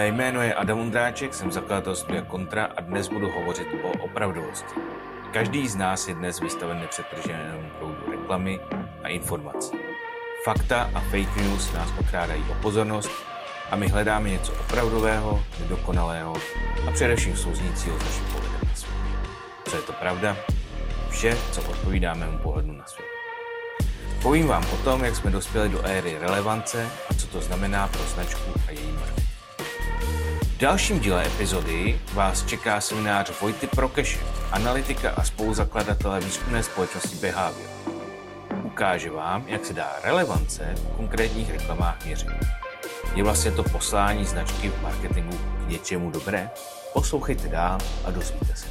Mé jméno je Adam Undráček, jsem zakladatel studia Kontra a dnes budu hovořit o opravdovosti. Každý z nás je dnes vystaven nepřetrženému proudu reklamy a informací. Fakta a fake news nás okrádají o pozornost a my hledáme něco opravdového, nedokonalého a především souznícího s naším pohledem na svět. Co je to pravda? Vše, co odpovídá mému pohledu na svět. Povím vám o tom, jak jsme dospěli do éry relevance a co to znamená pro značku a její marketing. Dalším díle epizody vás čeká seminář Vojty Prokeše, analytika a spoluzakladatele výzkumné společnosti Behavior. Ukáže vám, jak se dá relevance v konkrétních reklamách měřit. Je vlastně to poslání značky v marketingu k něčemu dobré? Poslouchejte dál a dozvíte se.